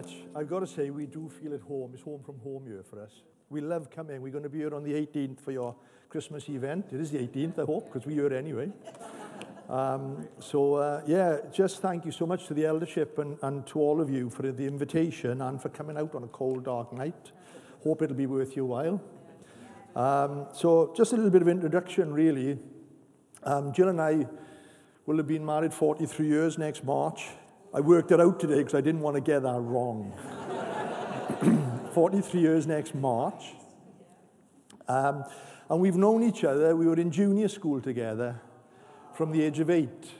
Much. I've got to say, we do feel at home. It's home from home here for us. We love coming. We're going to be here on the 18th for your Christmas event. It is the 18th, I hope, because we're here anyway. Um, so, uh, yeah, just thank you so much to the eldership and, and to all of you for the invitation and for coming out on a cold, dark night. Hope it'll be worth your while. Um, so, just a little bit of introduction, really. Um, Jill and I will have been married 43 years next March. I worked it out today because I didn't want to get that wrong. 43 years next March. Um, and we've known each other. We were in junior school together from the age of eight.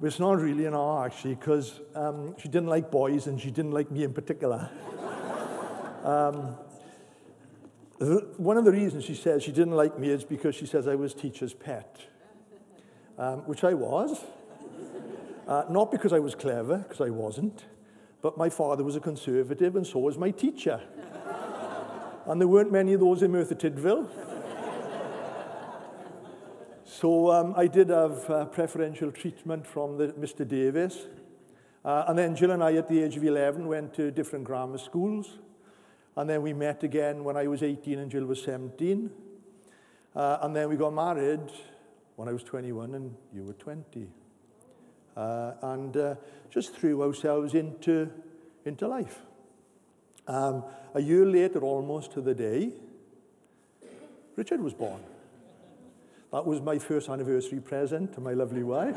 But it's not really an R, actually, because um, she didn't like boys and she didn't like me in particular. um, one of the reasons she says she didn't like me is because she says I was teacher's pet, um, which I was. Uh, not because I was clever, because I wasn't, but my father was a conservative and so was my teacher. and there weren't many of those in Merthyr Tydfil. so um, I did have uh, preferential treatment from the, Mr. Davis. Uh, and then Jill and I, at the age of 11, went to different grammar schools. And then we met again when I was 18 and Jill was 17. Uh, and then we got married when I was 21 and you were 20 uh, and uh, just threw ourselves into, into life. Um, a year later, almost to the day, Richard was born. That was my first anniversary present to my lovely wife.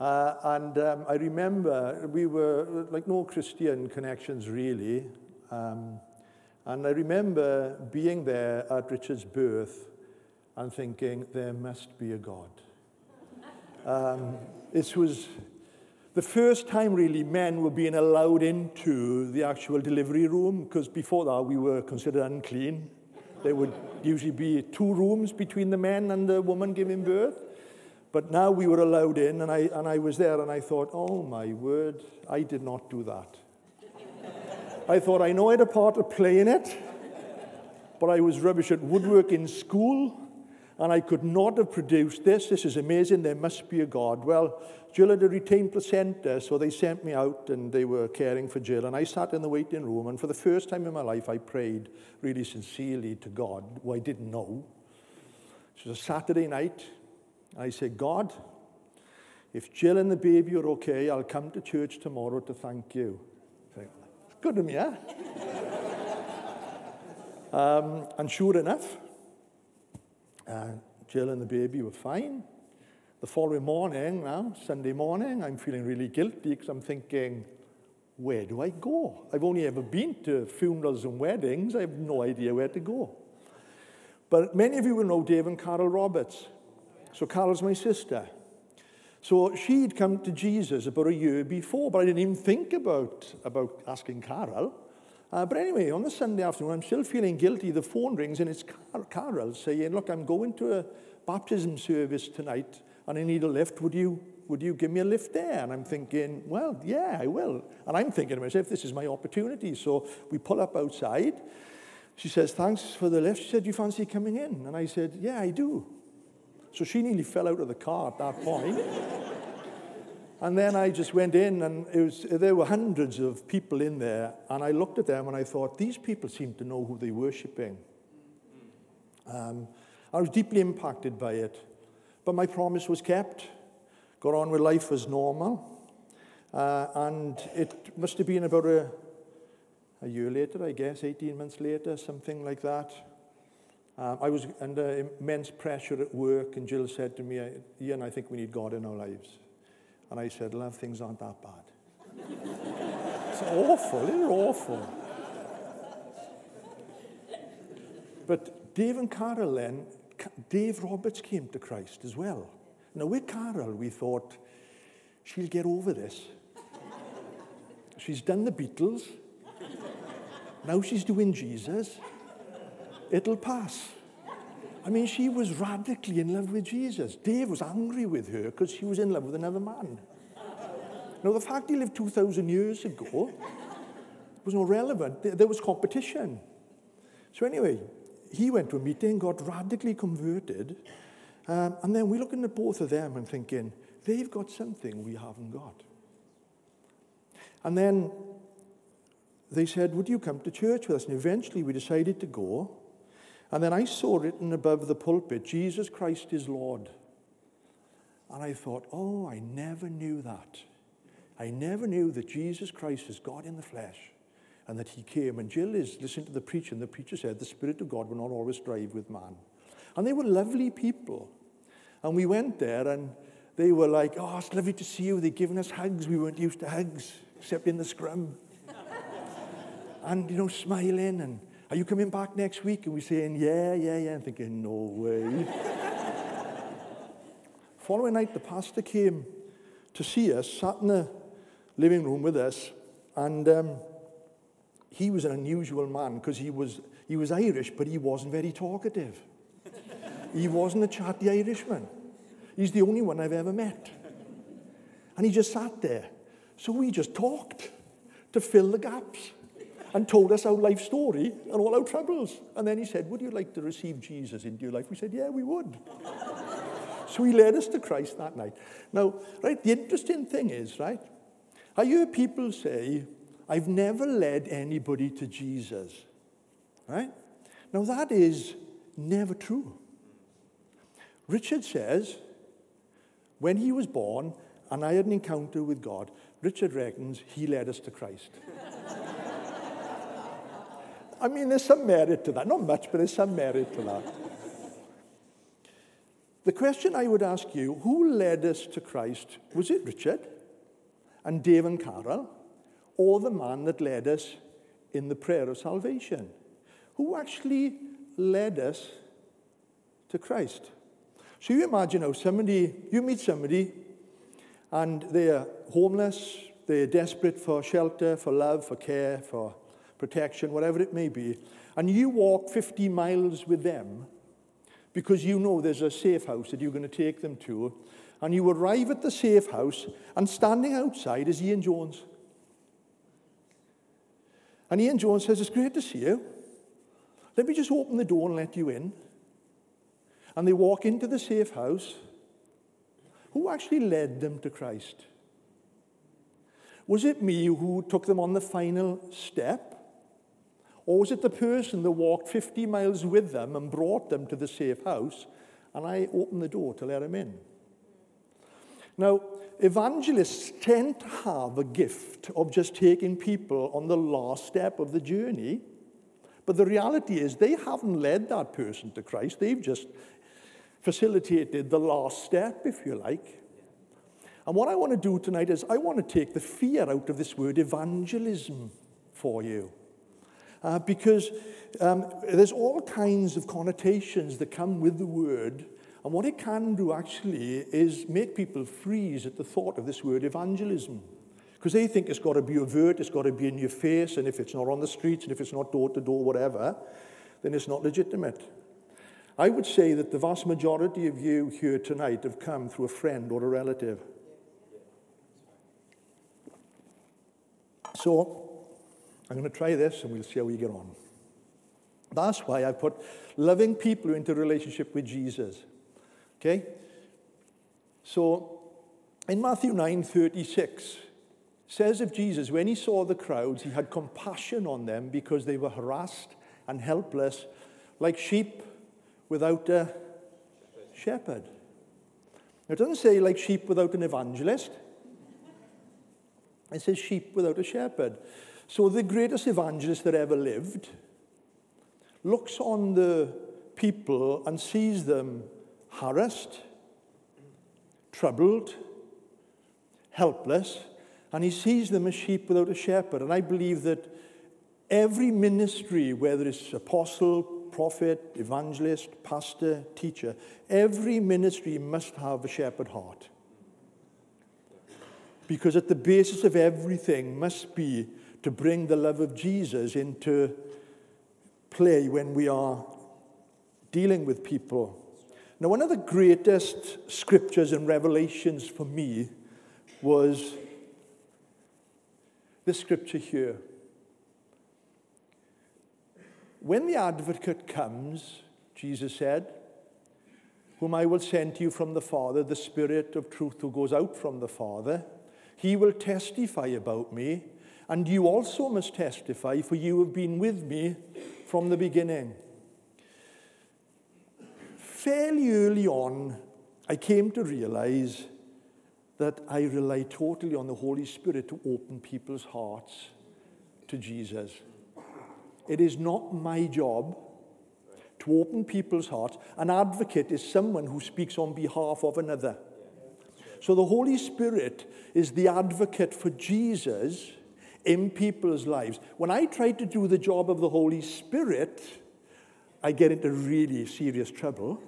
uh, and um, I remember we were like no Christian connections really. Um, and I remember being there at Richard's birth and thinking, there must be a God. Um, this was the first time, really, men were being allowed into the actual delivery room, because before that we were considered unclean. There would usually be two rooms between the man and the woman giving birth. But now we were allowed in, and I, and I was there, and I thought, oh my word, I did not do that. I thought, I know I had a part to play in it, but I was rubbish at woodwork in school and I could not have produced this. This is amazing. There must be a God. Well, Jill had a retained placenta, so they sent me out and they were caring for Jill. And I sat in the waiting room, and for the first time in my life, I prayed really sincerely to God, who I didn't know. It was a Saturday night. I said, God, if Jill and the baby are okay, I'll come to church tomorrow to thank you. It's Good of me, huh? um, and sure enough, uh, Jill and the baby were fine. The following morning, now, Sunday morning, I'm feeling really guilty because I'm thinking, where do I go? I've only ever been to funerals and weddings. I have no idea where to go. But many of you will know Dave and Carol Roberts. So Carol's my sister. So she'd come to Jesus about a year before, but I didn't even think about, about asking Carol. Uh, but anyway, on the Sunday afternoon, I'm still feeling guilty. The phone rings and it's Car- Carol saying, Look, I'm going to a baptism service tonight and I need a lift. Would you, would you give me a lift there? And I'm thinking, Well, yeah, I will. And I'm thinking to myself, This is my opportunity. So we pull up outside. She says, Thanks for the lift. She said, You fancy coming in? And I said, Yeah, I do. So she nearly fell out of the car at that point. And then I just went in, and it was, there were hundreds of people in there. And I looked at them and I thought, these people seem to know who they're worshipping. Um, I was deeply impacted by it. But my promise was kept. Got on with life as normal. Uh, and it must have been about a, a year later, I guess, 18 months later, something like that. Um, I was under immense pressure at work, and Jill said to me, Ian, I think we need God in our lives. And I said, Love, things aren't that bad. it's awful, it's awful. But Dave and Carol then, Dave Roberts came to Christ as well. Now, with Carol, we thought she'll get over this. she's done the Beatles. Now she's doing Jesus. It'll pass. I mean, she was radically in love with Jesus. Dave was angry with her because she was in love with another man. Now, the fact he lived 2,000 years ago was not relevant. There was competition. So, anyway, he went to a meeting, got radically converted, um, and then we're looking at both of them and thinking, they've got something we haven't got. And then they said, Would you come to church with us? And eventually we decided to go. And then I saw written above the pulpit, Jesus Christ is Lord. And I thought, oh, I never knew that. I never knew that Jesus Christ is God in the flesh and that he came. And Jill is listening to the preacher, and the preacher said, the Spirit of God will not always strive with man. And they were lovely people. And we went there, and they were like, oh, it's lovely to see you. They'd given us hugs. We weren't used to hugs, except in the scrum. and, you know, smiling and are you coming back next week? And we're saying, Yeah, yeah, yeah. And thinking, No way. Following night, the pastor came to see us, sat in the living room with us, and um, he was an unusual man because he was, he was Irish, but he wasn't very talkative. he wasn't a chatty Irishman. He's the only one I've ever met. And he just sat there. So we just talked to fill the gaps and told us our life story and all our troubles. And then he said, Would you like to receive Jesus into your life? We said, Yeah, we would. so he led us to Christ that night. Now, right, the interesting thing is, right, I hear people say, I've never led anybody to Jesus. Right? Now, that is never true. Richard says, when he was born and I had an encounter with God, Richard reckons he led us to Christ. I mean, there's some merit to that. Not much, but there's some merit to that. the question I would ask you who led us to Christ? Was it Richard and Dave and Carol, or the man that led us in the prayer of salvation? Who actually led us to Christ? So you imagine how somebody, you meet somebody, and they're homeless, they're desperate for shelter, for love, for care, for protection, whatever it may be, and you walk 50 miles with them because you know there's a safe house that you're going to take them to, and you arrive at the safe house, and standing outside is Ian Jones. And Ian Jones says, It's great to see you. Let me just open the door and let you in. And they walk into the safe house. Who actually led them to Christ? Was it me who took them on the final step? Or was it the person that walked 50 miles with them and brought them to the safe house, and I opened the door to let them in? Now, evangelists tend to have a gift of just taking people on the last step of the journey, but the reality is they haven't led that person to Christ. They've just facilitated the last step, if you like. And what I want to do tonight is I want to take the fear out of this word evangelism for you. Uh, because um, there's all kinds of connotations that come with the word. And what it can do actually is make people freeze at the thought of this word evangelism. Because they think it's got to be overt, it's got to be in your face, and if it's not on the streets, and if it's not door to door, whatever, then it's not legitimate. I would say that the vast majority of you here tonight have come through a friend or a relative. So, I'm going to try this and we'll see how we get on. That's why I put loving people into relationship with Jesus. Okay? So in Matthew 9 36, says of Jesus, when he saw the crowds, he had compassion on them because they were harassed and helpless, like sheep without a shepherd. Now, it doesn't say like sheep without an evangelist, it says sheep without a shepherd. So the greatest evangelist that ever lived looks on the people and sees them harassed, troubled, helpless, and he sees them as sheep without a shepherd. And I believe that every ministry, whether it's apostle, prophet, evangelist, pastor, teacher, every ministry must have a shepherd heart. Because at the basis of everything must be to bring the love of Jesus into play when we are dealing with people. Now, one of the greatest scriptures and revelations for me was this scripture here. When the advocate comes, Jesus said, whom I will send to you from the Father, the Spirit of truth who goes out from the Father, he will testify about me, and you also must testify, for you have been with me from the beginning. Fairly early on, I came to realize that I rely totally on the Holy Spirit to open people's hearts to Jesus. It is not my job to open people's hearts. An advocate is someone who speaks on behalf of another. So the Holy Spirit is the advocate for Jesus in people's lives. When I try to do the job of the Holy Spirit, I get into really serious trouble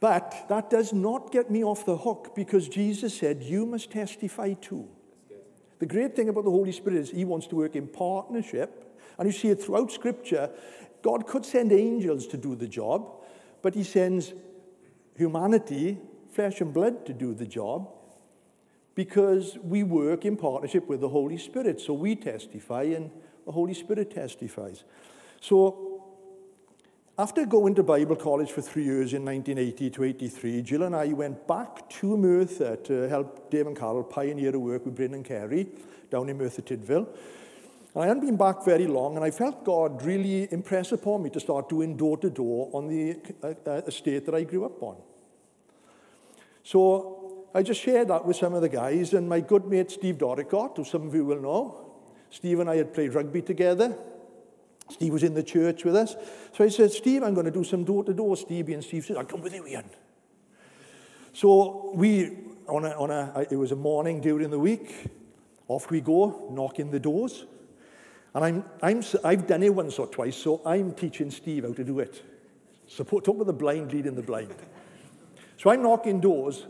but that does not get me off the hook because Jesus said, You must testify too. The great thing about the Holy Spirit is He wants to work in partnership. And you see it throughout Scripture. God could send angels to do the job, but He sends humanity, flesh and blood, to do the job because we work in partnership with the Holy Spirit. So we testify and the Holy Spirit testifies. So after going to Bible college for three years in 1980 to 83, Jill and I went back to Merthyr to help Dave and Carol pioneer a work with Bryn and Kerry down in Merthyr Tydfil. And I hadn't been back very long, and I felt God really impress upon me to start doing door-to-door on the uh, uh, estate that I grew up on. So I just shared that with some of the guys, and my good mate Steve Doricott, who some of you will know, Steve and I had played rugby together, Steve was in the church with us. So I said, Steve, I'm going to do some door to door, Stevie. And Steve said, I'll come with you, Ian. So we, on a, on a, it was a morning during the week, off we go, knocking the doors. And I'm, I'm, I've done it once or twice, so I'm teaching Steve how to do it. Support, talk about the blind leading the blind. So I'm knocking doors,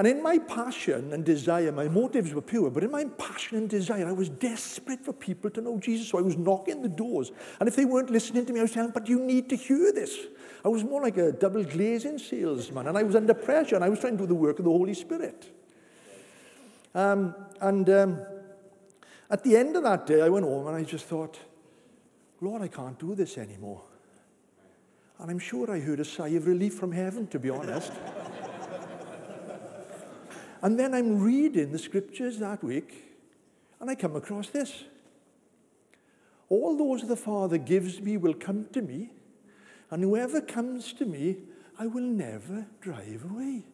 and in my passion and desire, my motives were pure, but in my passion and desire, I was desperate for people to know Jesus. So I was knocking the doors. And if they weren't listening to me, I was telling them, but you need to hear this. I was more like a double glazing salesman, and I was under pressure, and I was trying to do the work of the Holy Spirit. Um, and um, at the end of that day, I went home and I just thought, Lord, I can't do this anymore. And I'm sure I heard a sigh of relief from heaven, to be honest. And then I'm reading the scriptures that week, and I come across this. All those the Father gives me will come to me, and whoever comes to me, I will never drive away.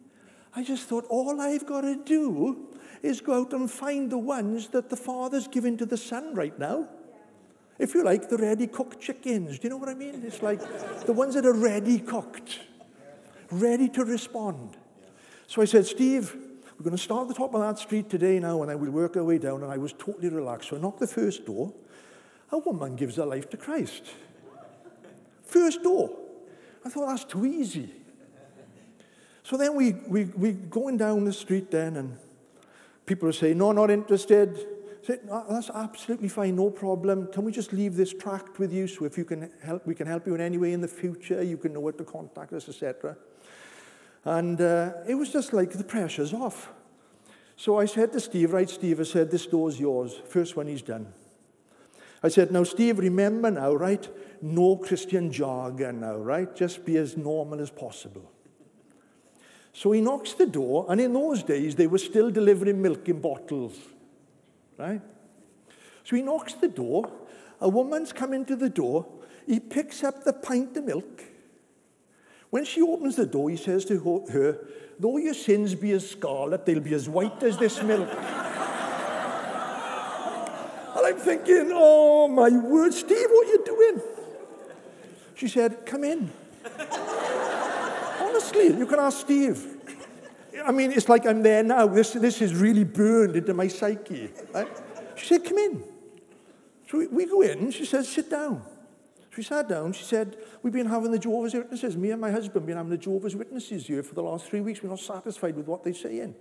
I just thought all I've got to do is go out and find the ones that the Father's given to the Son right now. If you like, the ready cooked chickens. Do you know what I mean? It's like the ones that are ready cooked, ready to respond. So I said, Steve, we're going to start at the top of that street today now, and then we'll work our way down. And I was totally relaxed. So I knocked the first door. A woman gives her life to Christ. First door. I thought that's too easy. So then we, we, we going down the street then, and people are saying, no, not interested. Say, no, that's absolutely fine, no problem. Can we just leave this tract with you so if you can help, we can help you in any way in the future, you can know where to contact us, etc. And uh, it was just like the pressure's off. So I said to Steve, right, Steve, I said, this door's yours. First one he's done. I said, now, Steve, remember now, right? No Christian jargon now, right? Just be as normal as possible. So he knocks the door, and in those days, they were still delivering milk in bottles, right? So he knocks the door. A woman's come into the door. He picks up the pint of milk when she opens the door, he says to her, Though your sins be as scarlet, they'll be as white as this milk. and I'm thinking, Oh my word, Steve, what are you doing? She said, Come in. Honestly, you can ask Steve. I mean, it's like I'm there now. This, this is really burned into my psyche. Right? She said, Come in. So we, we go in, she says, Sit down. She sat down, she said, We've been having the Jehovah's Witnesses. Me and my husband been having the Jehovah's Witnesses here for the last three weeks. We're not satisfied with what they're saying.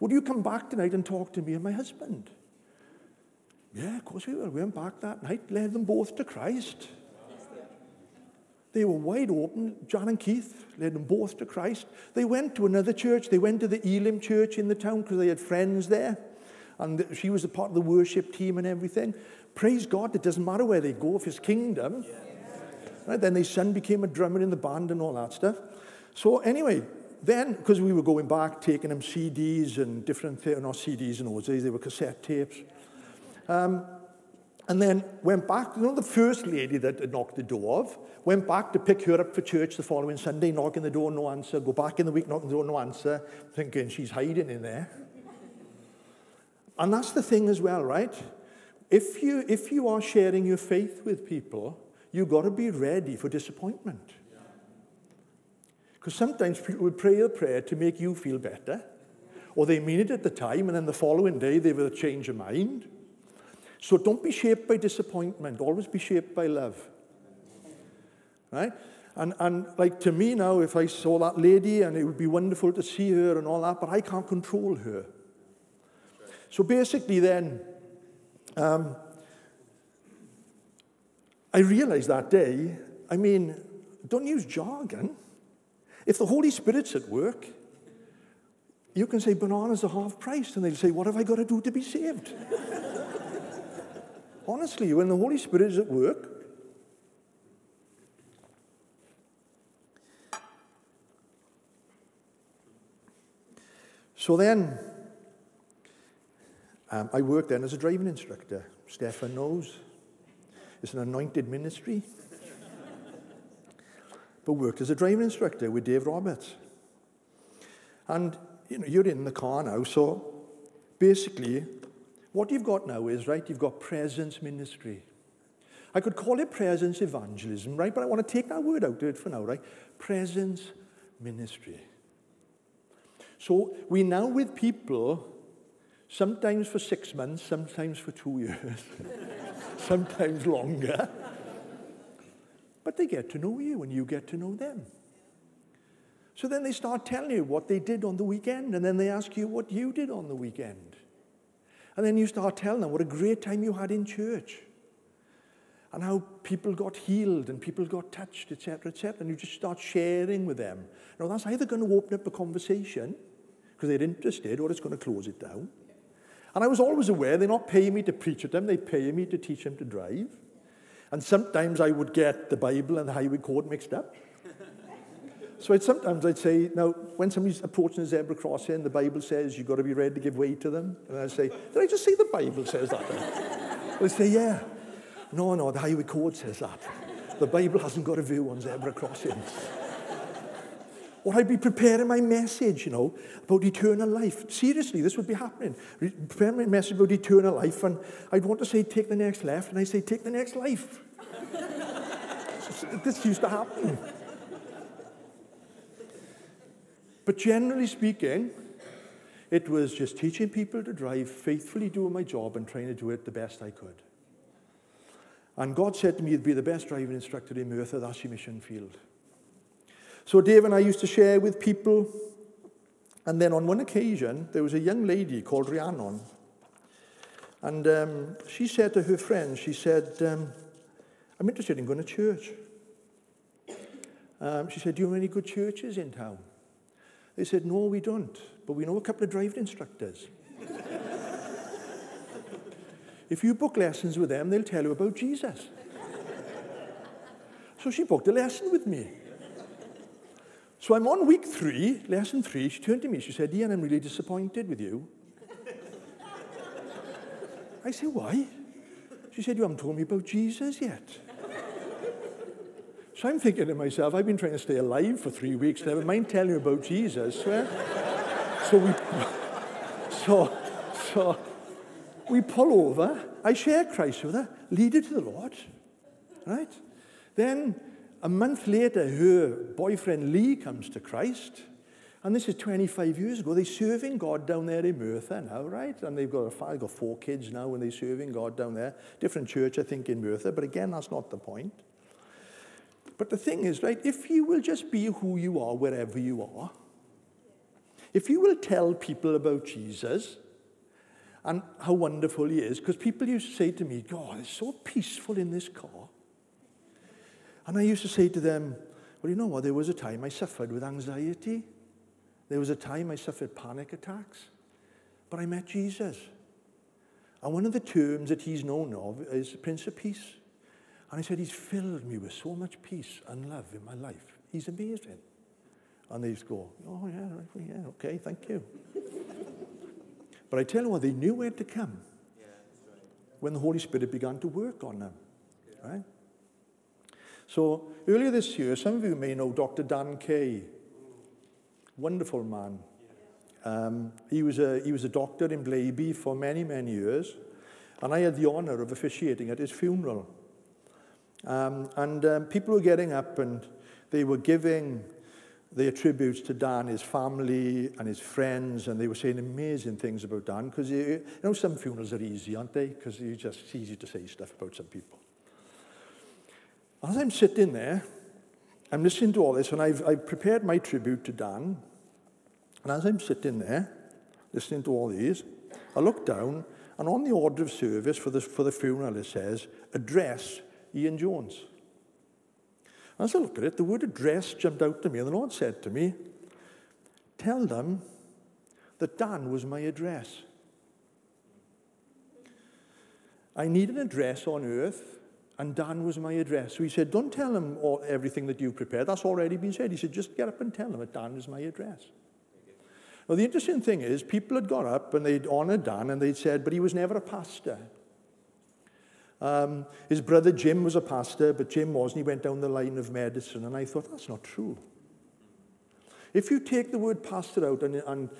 Would you come back tonight and talk to me and my husband? Yeah, of course we will. We went back that night, led them both to Christ. They were wide open. John and Keith led them both to Christ. They went to another church. They went to the Elim church in the town because they had friends there. And she was a part of the worship team and everything. Praise God, it doesn't matter where they go if it's kingdom. Right? Then their son became a drummer in the band and all that stuff. So anyway, then, because we were going back, taking them CDs and different things, not CDs in those days, they were cassette tapes. Um, and then went back, you know, the first lady that knocked the door off, went back to pick her up for church the following Sunday, knocking the door, no answer, go back in the week, knocking the door, no answer, thinking she's hiding in there. And that's the thing as well, right? If you, if you are sharing your faith with people, you've got to be ready for disappointment. Because sometimes people will pray a prayer to make you feel better, or they mean it at the time, and then the following day they will change their mind. So don't be shaped by disappointment. Always be shaped by love. Right? And, and like to me now, if I saw that lady and it would be wonderful to see her and all that, but I can't control her. So basically then, um, I realized that day, I mean, don't use jargon. If the Holy Spirit's at work, you can say bananas are half price, and they'll say, What have I got to do to be saved? Honestly, when the Holy Spirit is at work, so then um, I worked then as a driving instructor. Stefan knows. It's an anointed ministry. but worked as a driving instructor with Dave Roberts. And you know, you're in the car now, so basically what you've got now is, right, you've got presence ministry. I could call it presence evangelism, right? But I want to take that word out of it for now, right? Presence ministry. So we now with people, sometimes for six months, sometimes for two years, sometimes longer. But they get to know you and you get to know them. So then they start telling you what they did on the weekend, and then they ask you what you did on the weekend. And then you start telling them what a great time you had in church and how people got healed and people got touched, etc., etc. And you just start sharing with them. Now, that's either going to open up a conversation because they're interested or it's going to close it down. And I was always aware they're not paying me to preach at them, they pay me to teach them to drive. And sometimes I would get the Bible and the highway code mixed up. So I'd, sometimes I'd say, now, when somebody's approaching a zebra crossing, the Bible says you've got to be ready to give way to them. And I'd say, did I just say the Bible says that? They'd say, yeah. No, no, the highway code says that. The Bible hasn't got a view on zebra crossings. Or I'd be preparing my message, you know, about eternal life. Seriously, this would be happening. Preparing my message about eternal life, and I'd want to say, take the next left, and I'd say, take the next life. this used to happen. But generally speaking, it was just teaching people to drive, faithfully doing my job and trying to do it the best I could. And God said to me, you'd be the best driving instructor in Merthyr, that's your mission field. So Dave and I used to share with people. And then on one occasion, there was a young lady called Rhiannon. And um, she said to her friends, she said, um, I'm interested in going to church. Um, she said, do you know any good churches in town? They said, no, we don't, but we know a couple of driving instructors. if you book lessons with them, they'll tell you about Jesus. so she booked a lesson with me. So I'm on week three, lesson three. She turned to me, she said, Ian, I'm really disappointed with you. I said, why? She said, you haven't told me about Jesus yet. So I'm thinking to myself, I've been trying to stay alive for three weeks, never mind telling you about Jesus. So we, so, so we pull over. I share Christ with her, lead her to the Lord, right? Then a month later, her boyfriend Lee comes to Christ. And this is 25 years ago. They're serving God down there in Merthyr now, right? And they've got, a, they've got four kids now and they're serving God down there. Different church, I think, in Merthyr. But again, that's not the point. But the thing is, right, if you will just be who you are wherever you are, if you will tell people about Jesus and how wonderful he is, because people used to say to me, God, it's so peaceful in this car. And I used to say to them, well, you know what, there was a time I suffered with anxiety. There was a time I suffered panic attacks. But I met Jesus. And one of the terms that he's known of is Prince of Peace. And I said, He's filled me with so much peace and love in my life. He's amazing. And they just go, Oh, yeah, yeah, okay, thank you. but I tell you what, they knew where to come yeah, right. when the Holy Spirit began to work on them. Right? So earlier this year, some of you may know Dr. Dan Kay. Wonderful man. Um, he, was a, he was a doctor in Blaby for many, many years. And I had the honour of officiating at his funeral. Um, and um, people were getting up and they were giving their tributes to Dan, his family and his friends, and they were saying amazing things about Dan, because you know some funerals are easy, aren't they? Because it's just easy to say stuff about some people. As I'm sitting there, I'm listening to all this, and I've, I've prepared my tribute to Dan, and as I'm sitting there, listening to all these, I look down, and on the order of service for the, for the funeral, it says, address Ian Jones. As I look at it, the word address jumped out to me, and the Lord said to me, Tell them that Dan was my address. I need an address on earth, and Dan was my address. So he said, Don't tell them all, everything that you've prepared. That's already been said. He said, Just get up and tell them that Dan is my address. Now, the interesting thing is, people had got up and they'd honored Dan and they'd said, But he was never a pastor. Um, his brother Jim was a pastor, but Jim wasn't. He went down the line of medicine. And I thought, that's not true. If you take the word pastor out and, and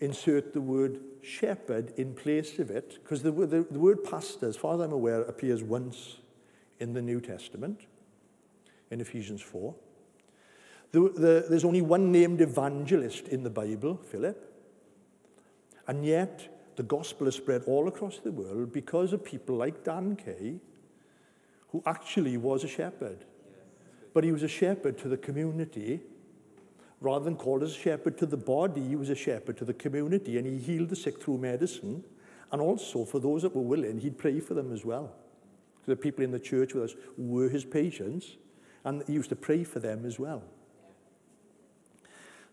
insert the word shepherd in place of it, because the, the, the word pastor, as far as I'm aware, appears once in the New Testament, in Ephesians 4. The, the, there's only one named evangelist in the Bible, Philip. And yet, the gospel is spread all across the world because of people like Dan Kay, who actually was a shepherd. But he was a shepherd to the community. Rather than called as a shepherd to the body, he was a shepherd to the community, and he healed the sick through medicine. And also, for those that were willing, he'd pray for them as well. The people in the church with us were his patients, and he used to pray for them as well.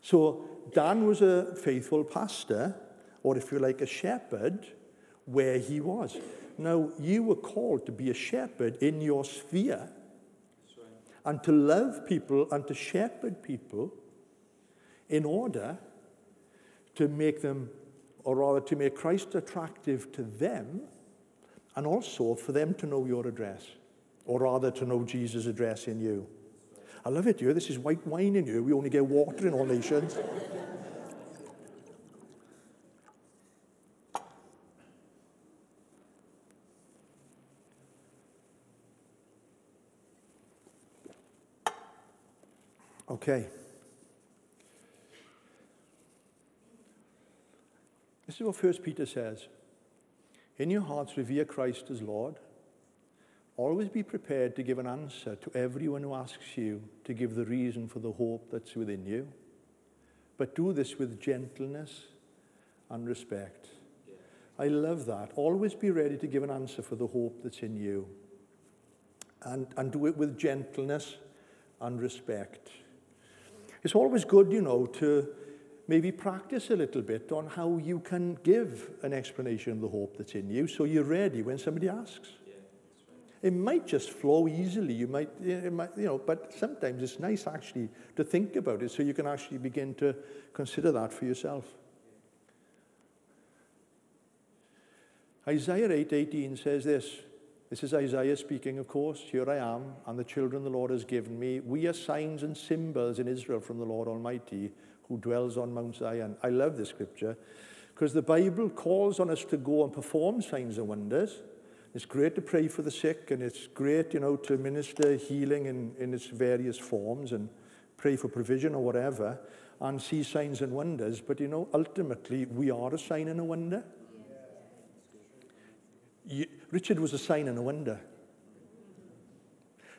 So Dan was a faithful pastor, or if you like, a shepherd where he was. Now, you were called to be a shepherd in your sphere and to love people and to shepherd people in order to make them, or rather to make Christ attractive to them and also for them to know your address, or rather to know Jesus' address in you. I love it here. This is white wine in you. We only get water in all nations. Okay. This is what First Peter says. In your hearts, revere Christ as Lord. Always be prepared to give an answer to everyone who asks you to give the reason for the hope that's within you. But do this with gentleness and respect. I love that. Always be ready to give an answer for the hope that's in you. And, and do it with gentleness and respect. It's always good, you know, to maybe practice a little bit on how you can give an explanation of the hope that's in you so you're ready when somebody asks. It might just flow easily. You might, it might, you know, but sometimes it's nice actually to think about it so you can actually begin to consider that for yourself. Isaiah 8:18 says this. This is Isaiah speaking, of course. Here I am, and the children the Lord has given me. We are signs and symbols in Israel from the Lord Almighty who dwells on Mount Zion. I love this scripture because the Bible calls on us to go and perform signs and wonders. It's great to pray for the sick, and it's great, you know, to minister healing in, in its various forms and pray for provision or whatever and see signs and wonders. But, you know, ultimately, we are a sign and a wonder. You, Richard was a sign and a wonder.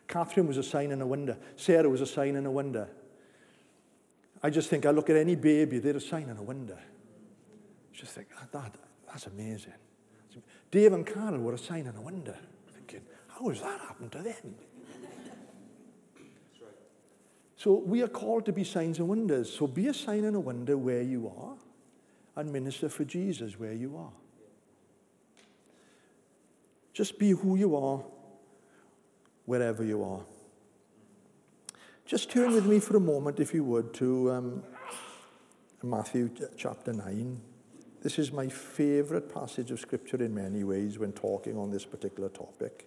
Catherine was a sign and a wonder. Sarah was a sign and a wonder. I just think I look at any baby, they're a sign and a wonder. Just think, ah, that, that's amazing. Dave and Carol were a sign and a wonder. Thinking, how has that happened to them? So we are called to be signs and wonders. So be a sign and a wonder where you are and minister for Jesus where you are. Just be who you are wherever you are. Just turn with me for a moment, if you would, to um, Matthew chapter 9. This is my favorite passage of scripture in many ways when talking on this particular topic.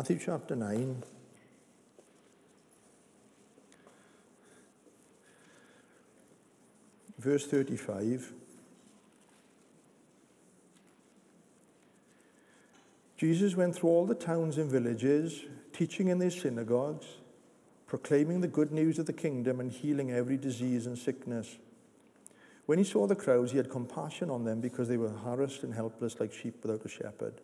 Matthew chapter 9. Verse 35. Jesus went through all the towns and villages, teaching in their synagogues, proclaiming the good news of the kingdom and healing every disease and sickness. When he saw the crowds, he had compassion on them because they were harassed and helpless like sheep without a shepherd.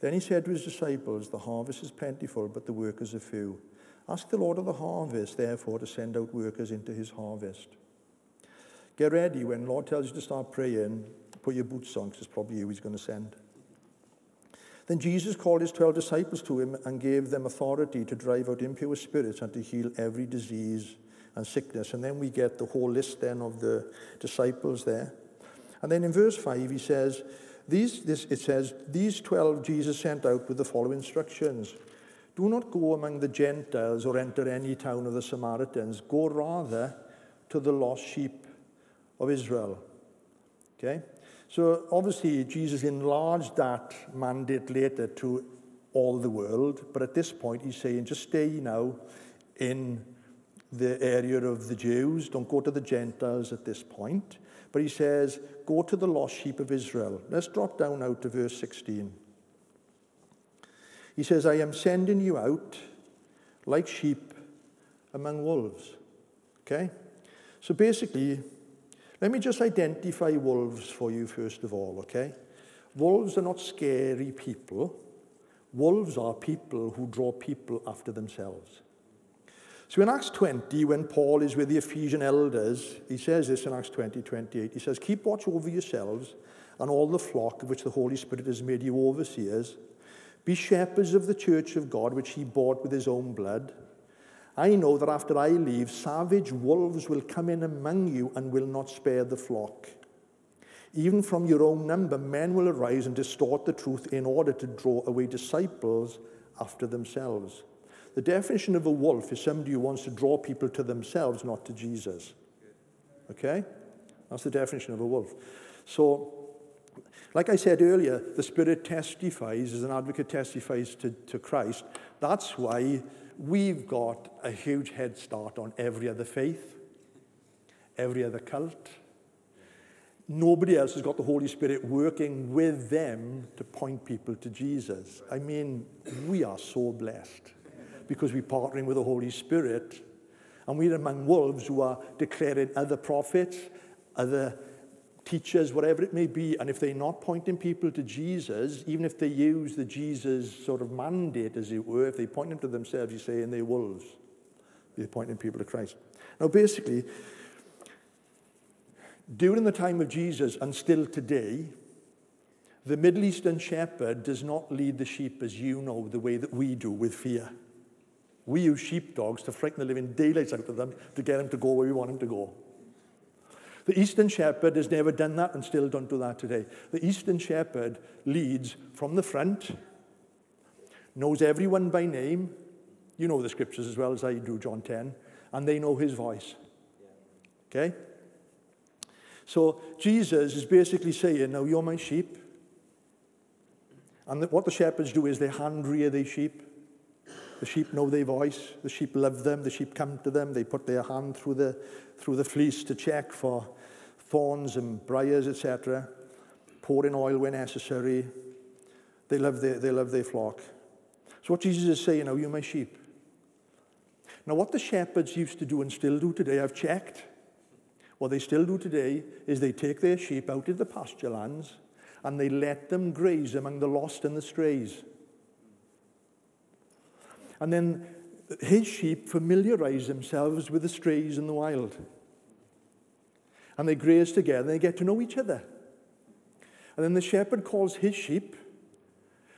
Then he said to his disciples, The harvest is plentiful, but the workers are few. Ask the Lord of the harvest, therefore, to send out workers into his harvest. Get ready when the Lord tells you to start praying, put your boots on, because it's probably you he's going to send. Then Jesus called his twelve disciples to him and gave them authority to drive out impure spirits and to heal every disease and sickness. And then we get the whole list then of the disciples there. And then in verse 5, he says, these, this, it says, These twelve Jesus sent out with the following instructions Do not go among the Gentiles or enter any town of the Samaritans. Go rather to the lost sheep of Israel. Okay? So obviously, Jesus enlarged that mandate later to all the world, but at this point, he's saying, just stay now in the area of the Jews. Don't go to the Gentiles at this point. But he says, Go to the lost sheep of Israel. Let's drop down now to verse 16. He says, I am sending you out like sheep among wolves. Okay? So basically, let me just identify wolves for you first of all, okay? Wolves are not scary people. Wolves are people who draw people after themselves. So in Acts 20, when Paul is with the Ephesian elders, he says this in Acts 20, 28. He says, Keep watch over yourselves and all the flock of which the Holy Spirit has made you overseers. Be shepherds of the church of God, which he bought with his own blood. I know that after I leave, savage wolves will come in among you and will not spare the flock. Even from your own number, men will arise and distort the truth in order to draw away disciples after themselves. The definition of a wolf is somebody who wants to draw people to themselves, not to Jesus. Okay? That's the definition of a wolf. So, like I said earlier, the Spirit testifies, as an advocate testifies to, to Christ. That's why we've got a huge head start on every other faith, every other cult. Nobody else has got the Holy Spirit working with them to point people to Jesus. I mean, we are so blessed because we're partnering with the Holy Spirit. And we're among wolves who are declaring other prophets, other teachers, whatever it may be. And if they're not pointing people to Jesus, even if they use the Jesus sort of mandate, as it were, if they point them to themselves, you say, and they're wolves. They're pointing people to Christ. Now, basically, during the time of Jesus and still today, the Middle Eastern shepherd does not lead the sheep as you know, the way that we do with fear. We use sheepdogs to frighten the living daylights out of them to get them to go where we want them to go. The Eastern Shepherd has never done that and still don't do that today. The Eastern Shepherd leads from the front, knows everyone by name. You know the scriptures as well as I do, John 10, and they know his voice. Okay? So Jesus is basically saying, Now you're my sheep. And what the shepherds do is they hand rear their sheep. The sheep know their voice. The sheep love them. The sheep come to them. They put their hand through the, through the fleece to check for thorns and briars, etc. Pour in oil when necessary. They love their, they love their flock. So what Jesus is saying now, you're my sheep. Now what the shepherds used to do and still do today, I've checked, what they still do today is they take their sheep out of the pasture lands and they let them graze among the lost and the strays. And then his sheep familiarize themselves with the strays in the wild. And they graze together and they get to know each other. And then the shepherd calls his sheep,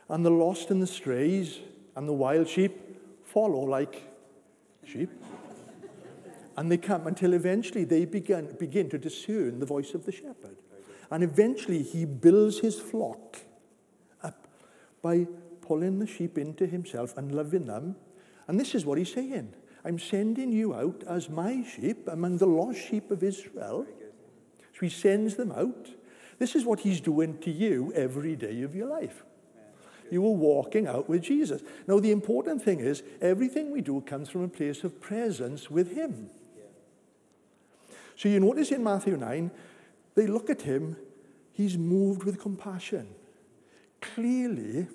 and the lost and the strays and the wild sheep follow like sheep. and they come until eventually they begin, begin to discern the voice of the shepherd. And eventually he builds his flock up by pulling the sheep into himself and loving them. And this is what he's saying I'm sending you out as my sheep among the lost sheep of Israel. So he sends them out. This is what he's doing to you every day of your life. You are walking out with Jesus. Now, the important thing is everything we do comes from a place of presence with him. So you notice in Matthew 9, they look at him, he's moved with compassion. Clearly,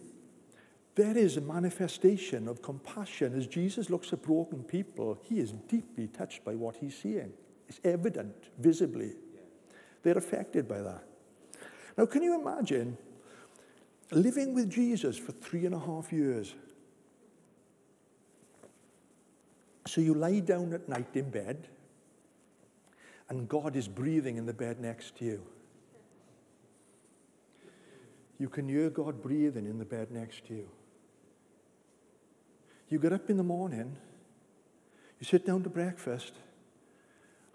there is a manifestation of compassion. As Jesus looks at broken people, he is deeply touched by what he's seeing. It's evident, visibly. They're affected by that. Now, can you imagine living with Jesus for three and a half years? So you lie down at night in bed, and God is breathing in the bed next to you. You can hear God breathing in the bed next to you. You get up in the morning, you sit down to breakfast,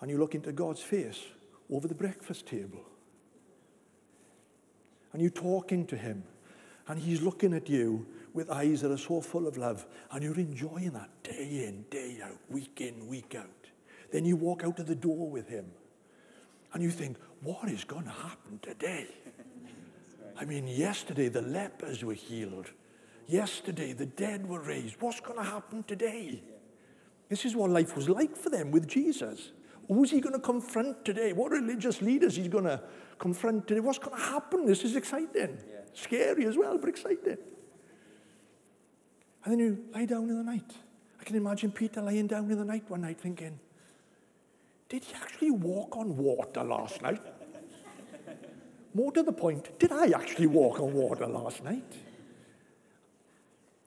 and you look into God's face over the breakfast table. And you're talking to Him, and He's looking at you with eyes that are so full of love, and you're enjoying that day in, day out, week in, week out. Then you walk out of the door with Him, and you think, what is going to happen today? I mean, yesterday the lepers were healed. Yesterday, the dead were raised. What's going to happen today? This is what life was like for them with Jesus. Who's he going to confront today? What religious leaders he's going to confront today? What's going to happen? This is exciting. Yeah. Scary as well, but exciting. And then you lie down in the night. I can imagine Peter lying down in the night one night thinking, did he actually walk on water last night? More to the point, did I actually walk on water last night?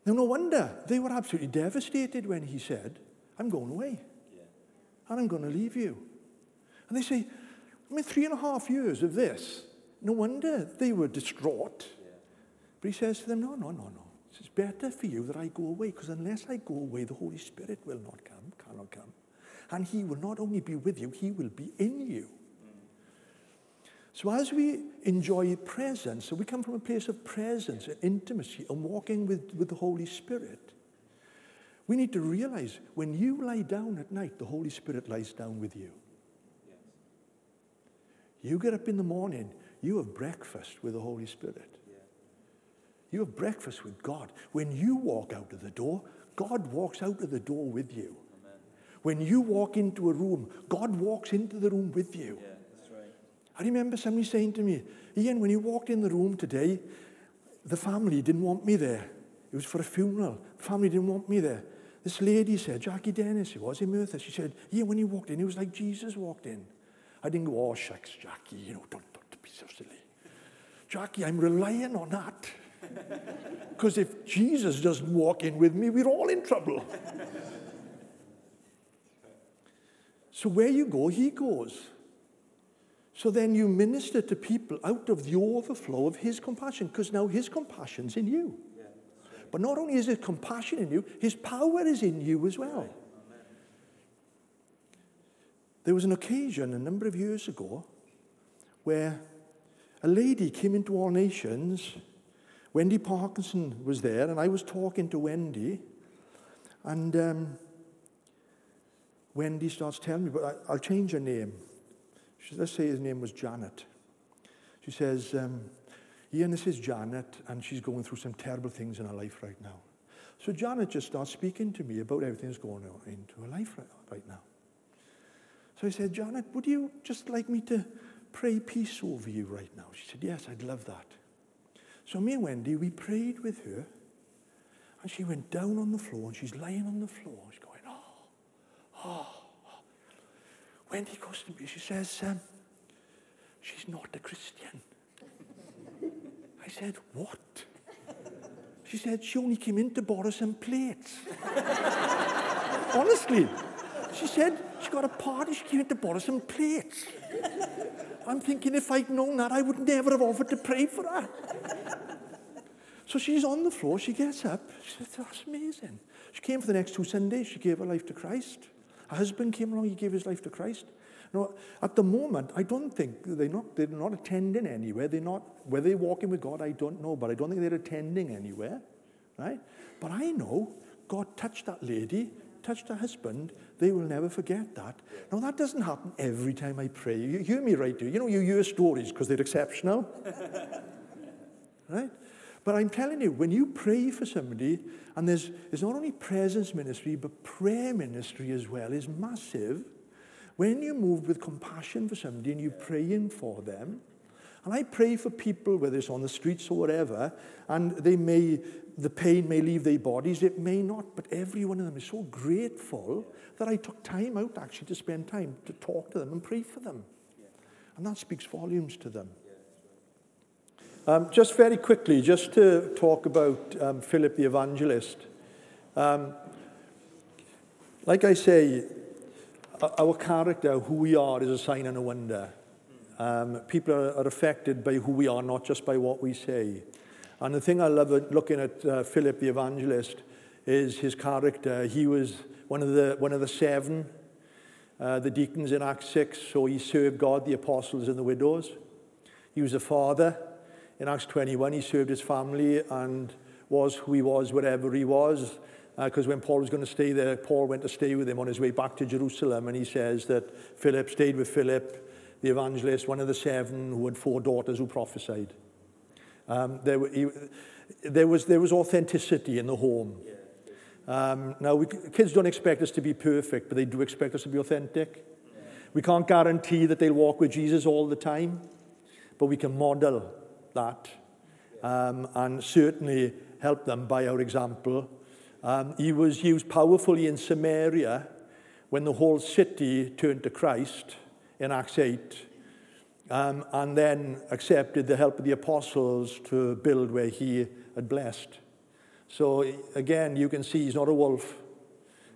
Now, no wonder they were absolutely devastated when he said, I'm going away. Yeah. And I'm going to leave you. And they say, I mean, three and a half years of this. No wonder they were distraught. Yeah. But he says to them, No, no, no, no. It's better for you that I go away, because unless I go away, the Holy Spirit will not come, cannot come. And he will not only be with you, he will be in you. So as we enjoy presence, so we come from a place of presence and intimacy and walking with, with the Holy Spirit, we need to realize when you lie down at night, the Holy Spirit lies down with you. Yes. You get up in the morning, you have breakfast with the Holy Spirit. Yeah. You have breakfast with God. When you walk out of the door, God walks out of the door with you. Amen. When you walk into a room, God walks into the room with you. Yeah. I remember somebody saying to me, Ian, when you walked in the room today, the family didn't want me there. It was for a funeral. The family didn't want me there. This lady said, Jackie Dennis, it was in Merthyr. She said, Ian, when you walked in, it was like Jesus walked in. I didn't go, oh, shucks, Jackie, you know, don't, don't be so silly. Jackie, I'm relying on that. Because if Jesus doesn't walk in with me, we're all in trouble. so where you go, he goes. So then you minister to people out of the overflow of his compassion, because now his compassion's in you. But not only is his compassion in you, his power is in you as well. There was an occasion a number of years ago where a lady came into All Nations. Wendy Parkinson was there, and I was talking to Wendy. And um, Wendy starts telling me, but I, will change her name. She, let's say his name was Janet. She says, um, Ian, this is Janet, and she's going through some terrible things in her life right now. So Janet just starts speaking to me about everything that's going on into her life right, right now. So I said, Janet, would you just like me to pray peace over you right now? She said, yes, I'd love that. So me and Wendy, we prayed with her, And she went down on the floor and she's lying on the floor. She's going, oh, oh. Wendy goes to me, she says, um, she's not a Christian. I said, what? She said, she only came in to borrow some plates. Honestly. She said, she got a party, she came in to borrow some plates. I'm thinking if I'd known that, I would never have offered to pray for her. So she's on the floor, she gets up, she says, that's amazing. She came for the next two Sundays, she gave her life to Christ. Her husband came along, he gave his life to Christ. Now, at the moment, I don't think they're not, they're not attending anywhere. They're not, whether they're walking with God, I don't know, but I don't think they're attending anywhere, right? But I know God touched that lady, touched her husband. They will never forget that. Now, that doesn't happen every time I pray. You hear me right, do you? You know, you hear stories because they're exceptional, right? But I'm telling you, when you pray for somebody, and there's, there's not only presence ministry, but prayer ministry as well is massive. When you move with compassion for somebody and you're praying for them, and I pray for people, whether it's on the streets or whatever, and they may, the pain may leave their bodies, it may not, but every one of them is so grateful that I took time out actually to spend time to talk to them and pray for them. And that speaks volumes to them. Um, just very quickly, just to talk about um, Philip the evangelist. Um, like I say, our character, who we are, is a sign and a wonder. Um, people are, are affected by who we are, not just by what we say. And the thing I love looking at uh, Philip the evangelist is his character. He was one of the, one of the seven, uh, the deacons in Acts 6, so he served God, the apostles, and the widows. He was a father. In Acts 21, he served his family and was who he was wherever he was. Because uh, when Paul was going to stay there, Paul went to stay with him on his way back to Jerusalem, and he says that Philip stayed with Philip, the evangelist, one of the seven who had four daughters who prophesied. Um, there, he, there, was, there was authenticity in the home. Um, now, we, kids don't expect us to be perfect, but they do expect us to be authentic. We can't guarantee that they'll walk with Jesus all the time, but we can model that um, and certainly help them by our example. Um, he was used powerfully in Samaria when the whole city turned to Christ in Acts 8 um, and then accepted the help of the apostles to build where he had blessed. So again, you can see he's not a wolf.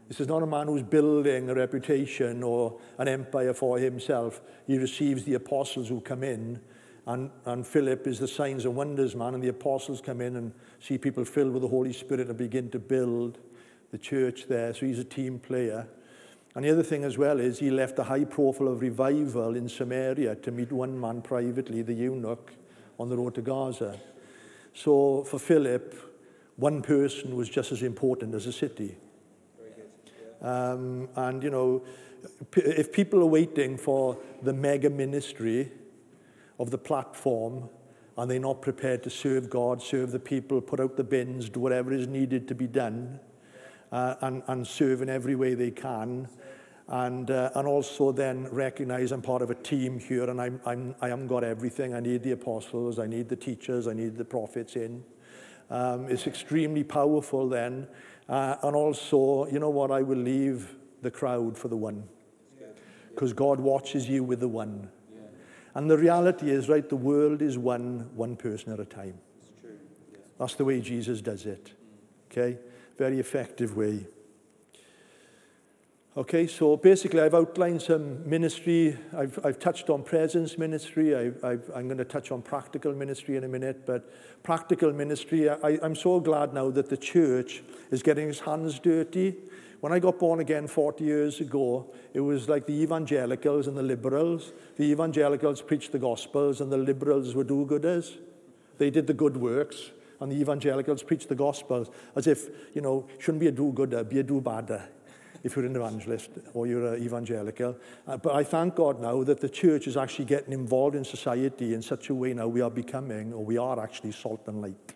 This is not a man who's building a reputation or an empire for himself. He receives the apostles who come in and, and Philip is the signs and wonders man, and the apostles come in and see people filled with the Holy Spirit and begin to build the church there. So he's a team player. And the other thing as well is he left a high profile of revival in Samaria to meet one man privately, the eunuch, on the road to Gaza. So for Philip, one person was just as important as a city. Um, and, you know, if people are waiting for the mega ministry, of the platform and they're not prepared to serve God, serve the people, put out the bins, do whatever is needed to be done, uh, and, and serve in every way they can. And, uh, and also then recognize I'm part of a team here and I'm, I'm, I haven't got everything. I need the apostles, I need the teachers, I need the prophets in. Um, it's extremely powerful then. Uh, and also, you know what, I will leave the crowd for the one. Because God watches you with the one. And the reality is, right, the world is one, one person at a time. That's the way Jesus does it. Okay? Very effective way. Okay, so basically I've outlined some ministry. I've, I've touched on presence ministry. I, I've, I'm going to touch on practical ministry in a minute. But practical ministry, I, I'm so glad now that the church is getting its hands dirty when I got born again 40 years ago, it was like the evangelicals and the liberals. The evangelicals preached the gospels and the liberals were do-gooders. They did the good works and the evangelicals preached the gospels as if, you know, shouldn't be a do-gooder, be a do-badder if you're an evangelist or you're an evangelical. Uh, but I thank God now that the church is actually getting involved in society in such a way now we are becoming, or we are actually salt and light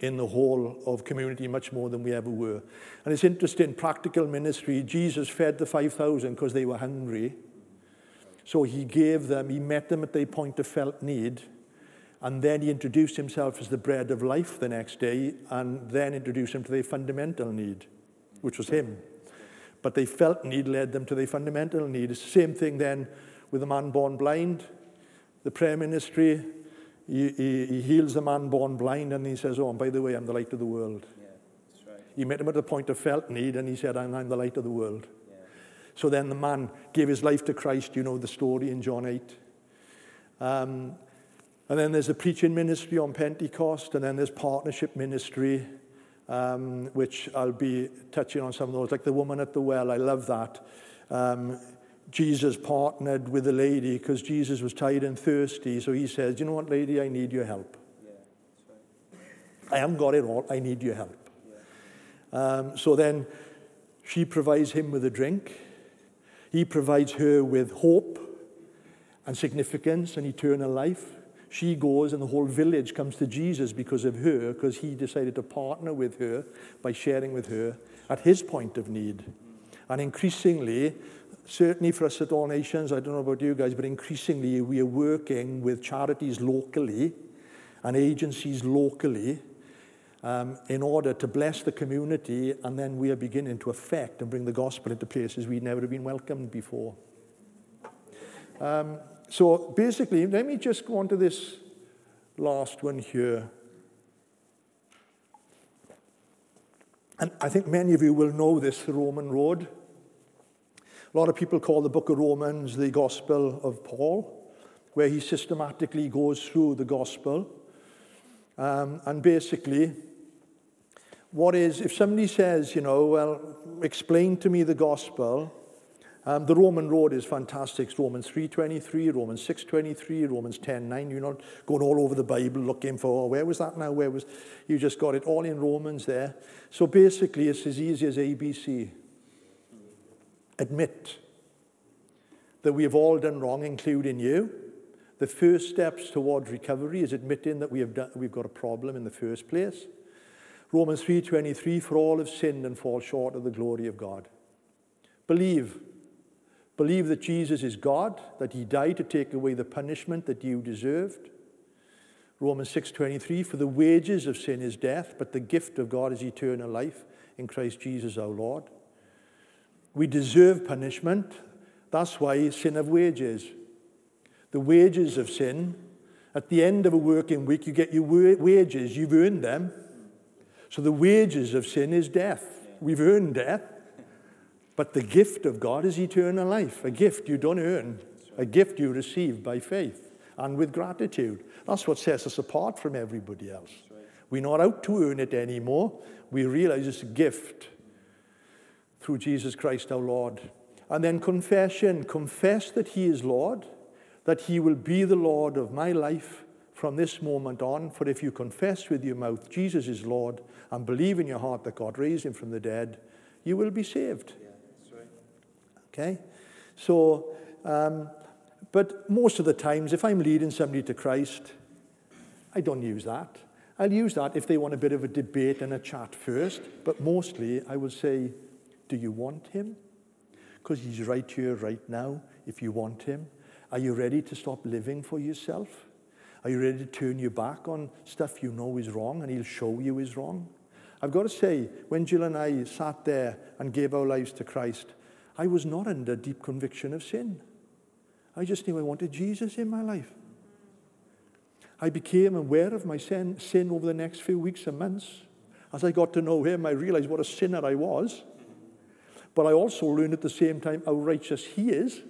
in the whole of community much more than we ever were. And it's interesting, practical ministry, Jesus fed the 5,000 because they were hungry. So he gave them, he met them at their point of felt need, And then he introduced himself as the bread of life the next day, and then introduced him to their fundamental need, which was him. But they felt need led them to their fundamental need. The same thing then with the man born blind. The prayer ministry, he, he, he heals the man born blind, and he says, Oh, and by the way, I'm the light of the world. Yeah, right. He met him at the point of felt need, and he said, I'm, I'm the light of the world. Yeah. So then the man gave his life to Christ. You know the story in John 8. Um, and then there's a preaching ministry on Pentecost, and then there's partnership ministry, um, which I'll be touching on some of those, like the woman at the well. I love that. Um, Jesus partnered with the lady because Jesus was tired and thirsty. So he says, You know what, lady, I need your help. I haven't got it all, I need your help. Um, so then she provides him with a drink. He provides her with hope and significance and eternal life. She goes, and the whole village comes to Jesus because of her, because he decided to partner with her by sharing with her at his point of need. And increasingly, certainly for us at All Nations, I don't know about you guys, but increasingly we are working with charities locally and agencies locally um, in order to bless the community, and then we are beginning to affect and bring the gospel into places we'd never have been welcomed before. Um, so basically, let me just go on to this last one here. And I think many of you will know this, the Roman road. A lot of people call the book of Romans the Gospel of Paul, where he systematically goes through the gospel. Um, and basically, what is, if somebody says, you know, well, explain to me the gospel, um, the Roman road is fantastic. It's Romans 3.23, Romans 6.23, Romans 10.9. You're not going all over the Bible looking for, oh, where was that now? Where was... You just got it all in Romans there. So basically, it's as easy as ABC. Admit that we have all done wrong, including you. The first steps towards recovery is admitting that we have done, we've got a problem in the first place. Romans 3.23, for all have sinned and fall short of the glory of God. Believe Believe that Jesus is God, that he died to take away the punishment that you deserved. Romans 6:23 for the wages of sin is death, but the gift of God is eternal life in Christ Jesus our Lord. We deserve punishment. That's why sin have wages. The wages of sin, at the end of a working week, you get your wages, you've earned them. So the wages of sin is death. We've earned death. But the gift of God is eternal life, a gift you don't earn, a gift you receive by faith and with gratitude. That's what sets us apart from everybody else. We're not out to earn it anymore. We realize it's a gift through Jesus Christ our Lord. And then confession confess that He is Lord, that He will be the Lord of my life from this moment on. For if you confess with your mouth Jesus is Lord and believe in your heart that God raised Him from the dead, you will be saved. Okay? So, um, but most of the times, if I'm leading somebody to Christ, I don't use that. I'll use that if they want a bit of a debate and a chat first, but mostly I will say, Do you want him? Because he's right here, right now, if you want him. Are you ready to stop living for yourself? Are you ready to turn your back on stuff you know is wrong and he'll show you is wrong? I've got to say, when Jill and I sat there and gave our lives to Christ, I was not under deep conviction of sin. I just knew I wanted Jesus in my life. I became aware of my sin, sin over the next few weeks and months. As I got to know him, I realized what a sinner I was. But I also learned at the same time how righteous he is.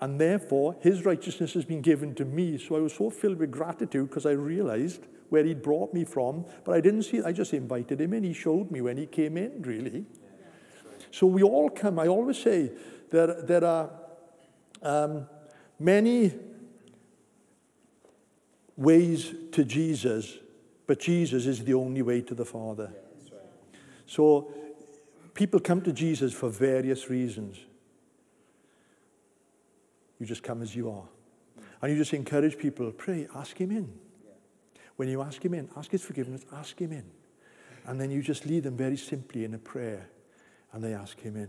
And therefore, his righteousness has been given to me. So I was so filled with gratitude because I realized where he'd brought me from. But I didn't see it. I just invited him in. He showed me when he came in, really. So we all come, I always say, there, there are um, many ways to Jesus, but Jesus is the only way to the Father. So people come to Jesus for various reasons. You just come as you are. And you just encourage people, pray, ask him in. When you ask him in, ask his forgiveness, ask him in. And then you just lead them very simply in a prayer and they ask him in.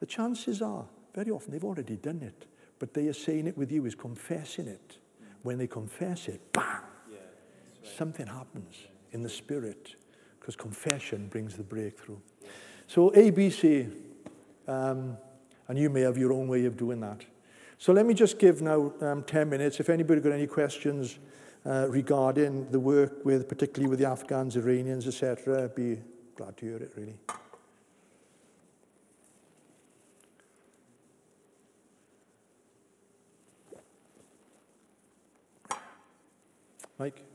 The chances are, very often, they've already done it, but they are saying it with you, is confessing it. When they confess it, bang, Something happens in the spirit because confession brings the breakthrough. So ABC, um, and you may have your own way of doing that. So let me just give now um, 10 minutes. If anybody got any questions uh, regarding the work with, particularly with the Afghans, Iranians, etc., I'd be glad to hear it, really. Mike?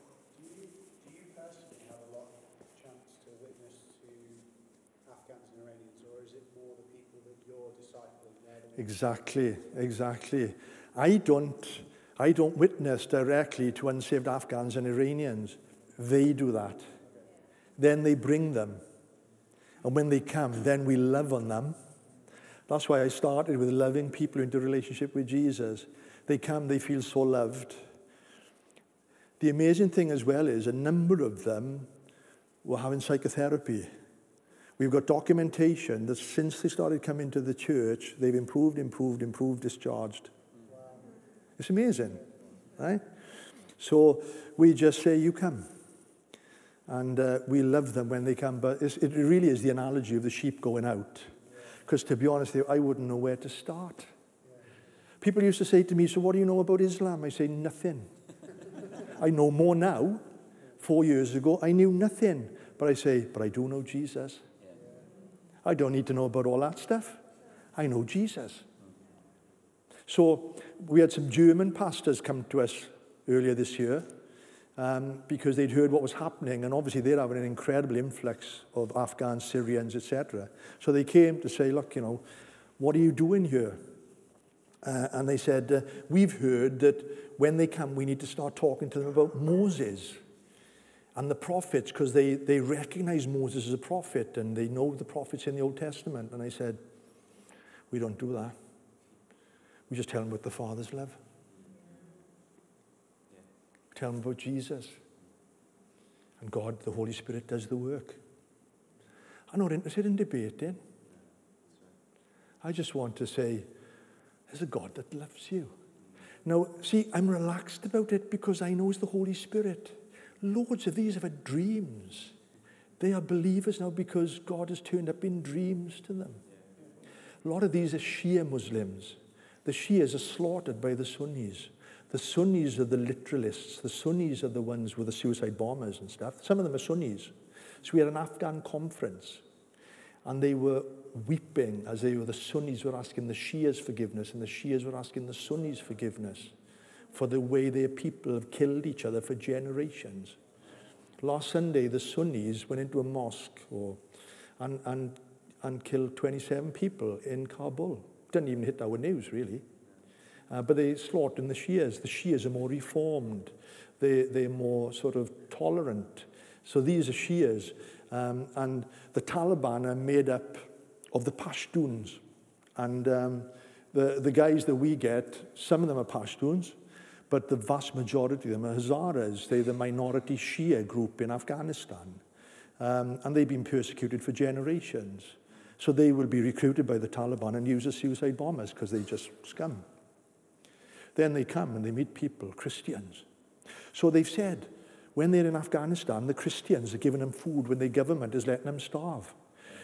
Exactly, exactly. I don't, I don't witness directly to unsaved Afghans and Iranians. They do that. Then they bring them. And when they come, then we love on them. That's why I started with loving people into relationship with Jesus. They come, they feel so loved. The amazing thing as well is a number of them were having psychotherapy. We've got documentation that since they started coming to the church, they've improved, improved, improved, discharged. It's amazing, right? So we just say, You come. And uh, we love them when they come. But it really is the analogy of the sheep going out. Because to be honest, I wouldn't know where to start. People used to say to me, So what do you know about Islam? I say, Nothing. I know more now. Four years ago, I knew nothing. But I say, But I do know Jesus. I don't need to know about all that stuff. I know Jesus. So we had some German pastors come to us earlier this year um, because they'd heard what was happening, and obviously they're having an incredible influx of Afghans, Syrians, etc. So they came to say, look, you know, what are you doing here? Uh, and they said, uh, we've heard that when they come, we need to start talking to them about Moses and the prophets because they, they recognize Moses as a prophet and they know the prophets in the Old Testament. And I said, we don't do that. We just tell them about the Father's love. Tell them about Jesus. And God, the Holy Spirit, does the work. I'm not interested in debating. I just want to say, there's a God that loves you. Now, see, I'm relaxed about it because I know it's the Holy Spirit. Loads of these have had dreams. They are believers now because God has turned up in dreams to them. A lot of these are Shia Muslims. The Shias are slaughtered by the Sunnis. The Sunnis are the literalists. The Sunnis are the ones with the suicide bombers and stuff. Some of them are Sunnis. So we had an Afghan conference, and they were weeping as they were, the Sunnis were asking the Shias forgiveness, and the Shias were asking the Sunnis forgiveness for the way their people have killed each other for generations. Last Sunday, the Sunnis went into a mosque or, and, and, and killed 27 people in Kabul. Didn't even hit our news, really. Uh, but they slaughtered the Shias. The Shias are more reformed. They, they're more sort of tolerant. So these are Shias. Um, and the Taliban are made up of the Pashtuns. And um, the, the guys that we get, some of them are Pashtuns, but the vast majority of them are Hazaras. They're the minority Shia group in Afghanistan. Um, and they've been persecuted for generations. So they will be recruited by the Taliban and used as suicide bombers because they just scum. Then they come and they meet people, Christians. So they've said, when they're in Afghanistan, the Christians are giving them food when the government is letting them starve.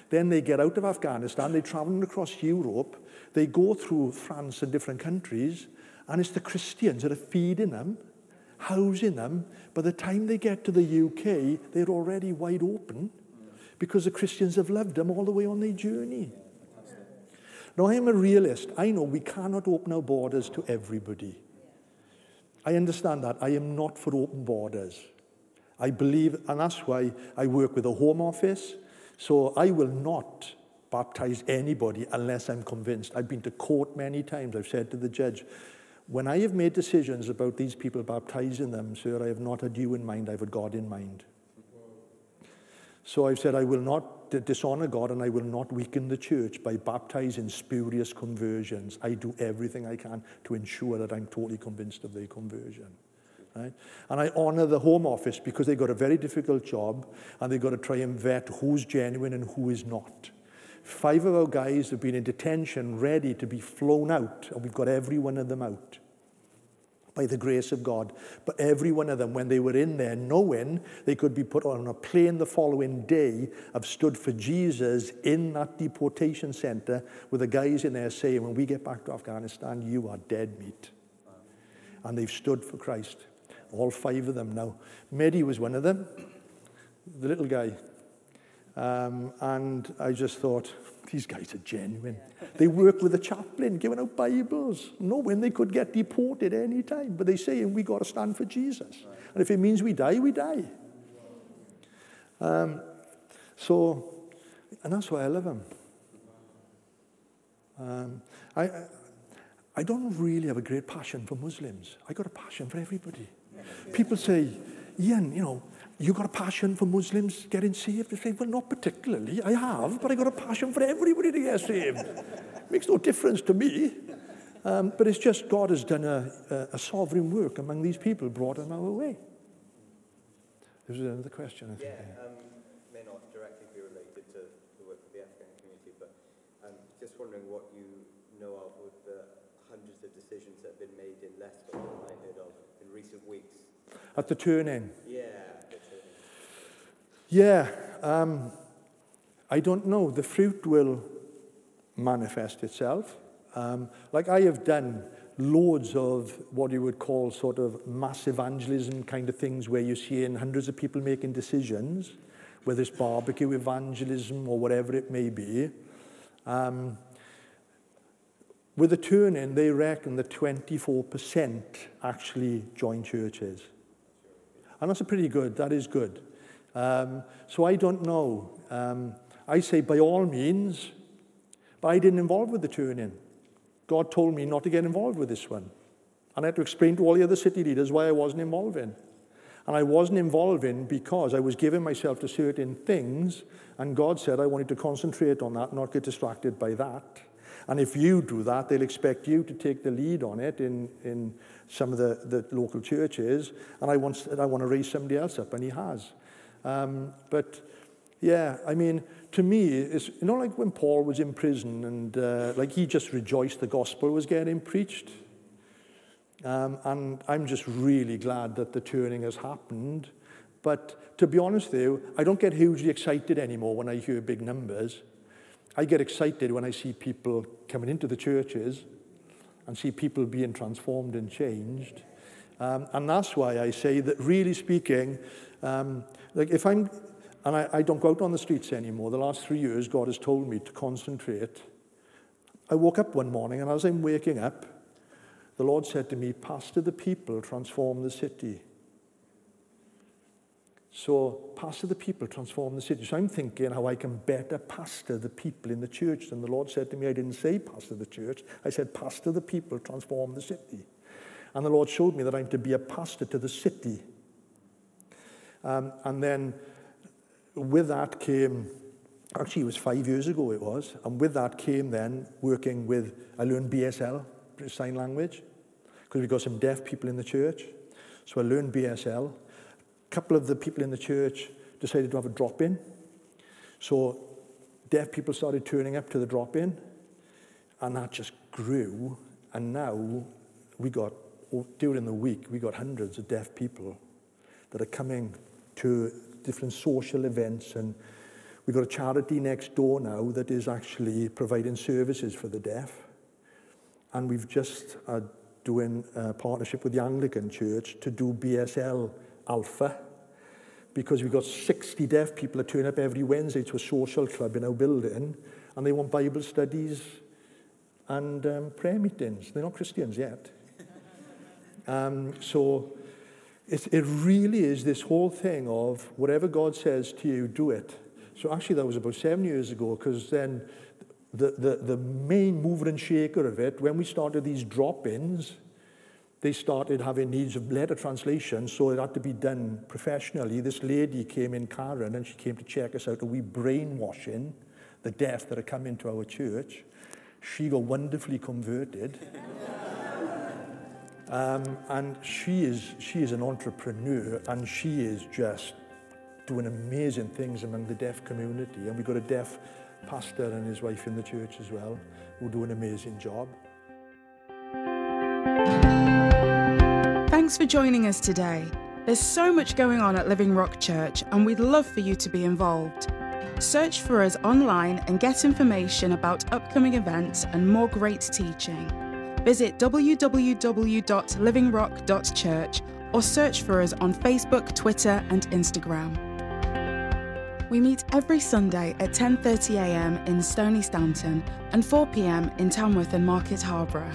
Then they get out of Afghanistan, they travel across Europe, they go through France and different countries, and it's the Christians that are feeding them, housing them. By the time they get to the UK, they're already wide open because the Christians have loved them all the way on their journey. Now, I am a realist. I know we cannot open our borders to everybody. I understand that. I am not for open borders. I believe, and that's why I work with the home office. So I will not baptize anybody unless I'm convinced. I've been to court many times. I've said to the judge, when I have made decisions about these people baptizing them, sir, I have not had you in mind, I've had God in mind. So I've said, I will not dishonor God and I will not weaken the church by baptizing spurious conversions. I do everything I can to ensure that I'm totally convinced of their conversion. Right? And I honor the Home Office because they've got a very difficult job and they've got to try and vet who's genuine and who is not. Five of our guys have been in detention ready to be flown out, and we've got every one of them out. by the grace of God. But every one of them, when they were in there, knowing they could be put on a plane the following day, have stood for Jesus in that deportation center with the guys in there saying, when we get back to Afghanistan, you are dead meat. And they've stood for Christ. All five of them now. Mehdi was one of them, the little guy. Um, and I just thought, these guys are genuine. They work with a chaplain, giving out Bibles, knowing they could get deported any time. But they say, we got to stand for Jesus. And if it means we die, we die. Um, so, and that's why I love them. Um, I, I, I don't really have a great passion for Muslims. I got a passion for everybody. People say, Ian, you know, you got a passion for Muslims getting saved? I say, well, not particularly. I have, but I got a passion for everybody to get saved. Makes no difference to me. Um, but it's just God has done a, a, a sovereign work among these people, brought them our way. There was another question, I think. Yeah, um, may not directly be related to the work of the Afghan community, but um, just wondering what you know of with the hundreds of decisions that have been made in Leicester that I heard of in recent weeks. At the that's it. Yeah, um, I don't know. The fruit will manifest itself. Um, like I have done loads of what you would call sort of mass evangelism kind of things where you're seeing hundreds of people making decisions, whether it's barbecue evangelism or whatever it may be. Um, with the Turning, they reckon that 24% actually join churches. And that's a pretty good, that is good. Um, so I don't know. Um, I say by all means, but I didn't involve with the Turning. God told me not to get involved with this one. And I had to explain to all the other city leaders why I wasn't involving. And I wasn't involving because I was giving myself to certain things, and God said I wanted to concentrate on that, not get distracted by that. And if you do that, they'll expect you to take the lead on it in, in some of the, the local churches. And I want, I want to raise somebody else up, and he has. Um, but yeah, I mean, to me, it's you know like when Paul was in prison and uh, like he just rejoiced the gospel was getting preached. Um, and I'm just really glad that the turning has happened. But to be honest with you, I don't get hugely excited anymore when I hear big numbers. I get excited when I see people coming into the churches and see people being transformed and changed. Um, and that's why I say that really speaking, um, like if I'm, and I, I don't go out on the streets anymore, the last three years God has told me to concentrate. I woke up one morning and as I'm waking up, the Lord said to me, Pastor the people, transform the city. So, pastor the people, transform the city. So, I'm thinking how I can better pastor the people in the church. And the Lord said to me, I didn't say pastor the church, I said pastor the people, transform the city. And the Lord showed me that I'm to be a pastor to the city. Um, and then with that came, actually, it was five years ago it was, and with that came then working with, I learned BSL, Sign Language, because we've got some deaf people in the church. So I learned BSL. A couple of the people in the church decided to have a drop in. So deaf people started turning up to the drop in, and that just grew. And now we got, during the week, we got hundreds of deaf people that are coming to different social events. And we've got a charity next door now that is actually providing services for the deaf. And we've just uh, doing a partnership with the Anglican Church to do BSL Alpha because we've got 60 deaf people that turn up every Wednesday to a social club in our building and they want Bible studies and um, prayer meetings. They're not Christians yet. Um, so it, it really is this whole thing of whatever God says to you, do it. So actually that was about seven years ago because then the, the, the main mover and shaker of it, when we started these drop-ins, they started having needs of letter translation, so it had to be done professionally. This lady came in, Karen, and she came to check us out, and we brainwashing the deaf that are coming to our church. She got wonderfully converted. um, and she is, she is an entrepreneur, and she is just doing amazing things among the deaf community. And we've got a deaf pastor and his wife in the church as well, who do an amazing job. Thanks for joining us today. There's so much going on at Living Rock Church, and we'd love for you to be involved. Search for us online and get information about upcoming events and more great teaching. Visit www.livingrock.church or search for us on Facebook, Twitter, and Instagram. We meet every Sunday at 10:30 a.m. in Stoney Stanton and 4 p.m. in Tamworth and Market Harborough.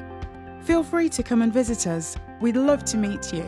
Feel free to come and visit us. We'd love to meet you.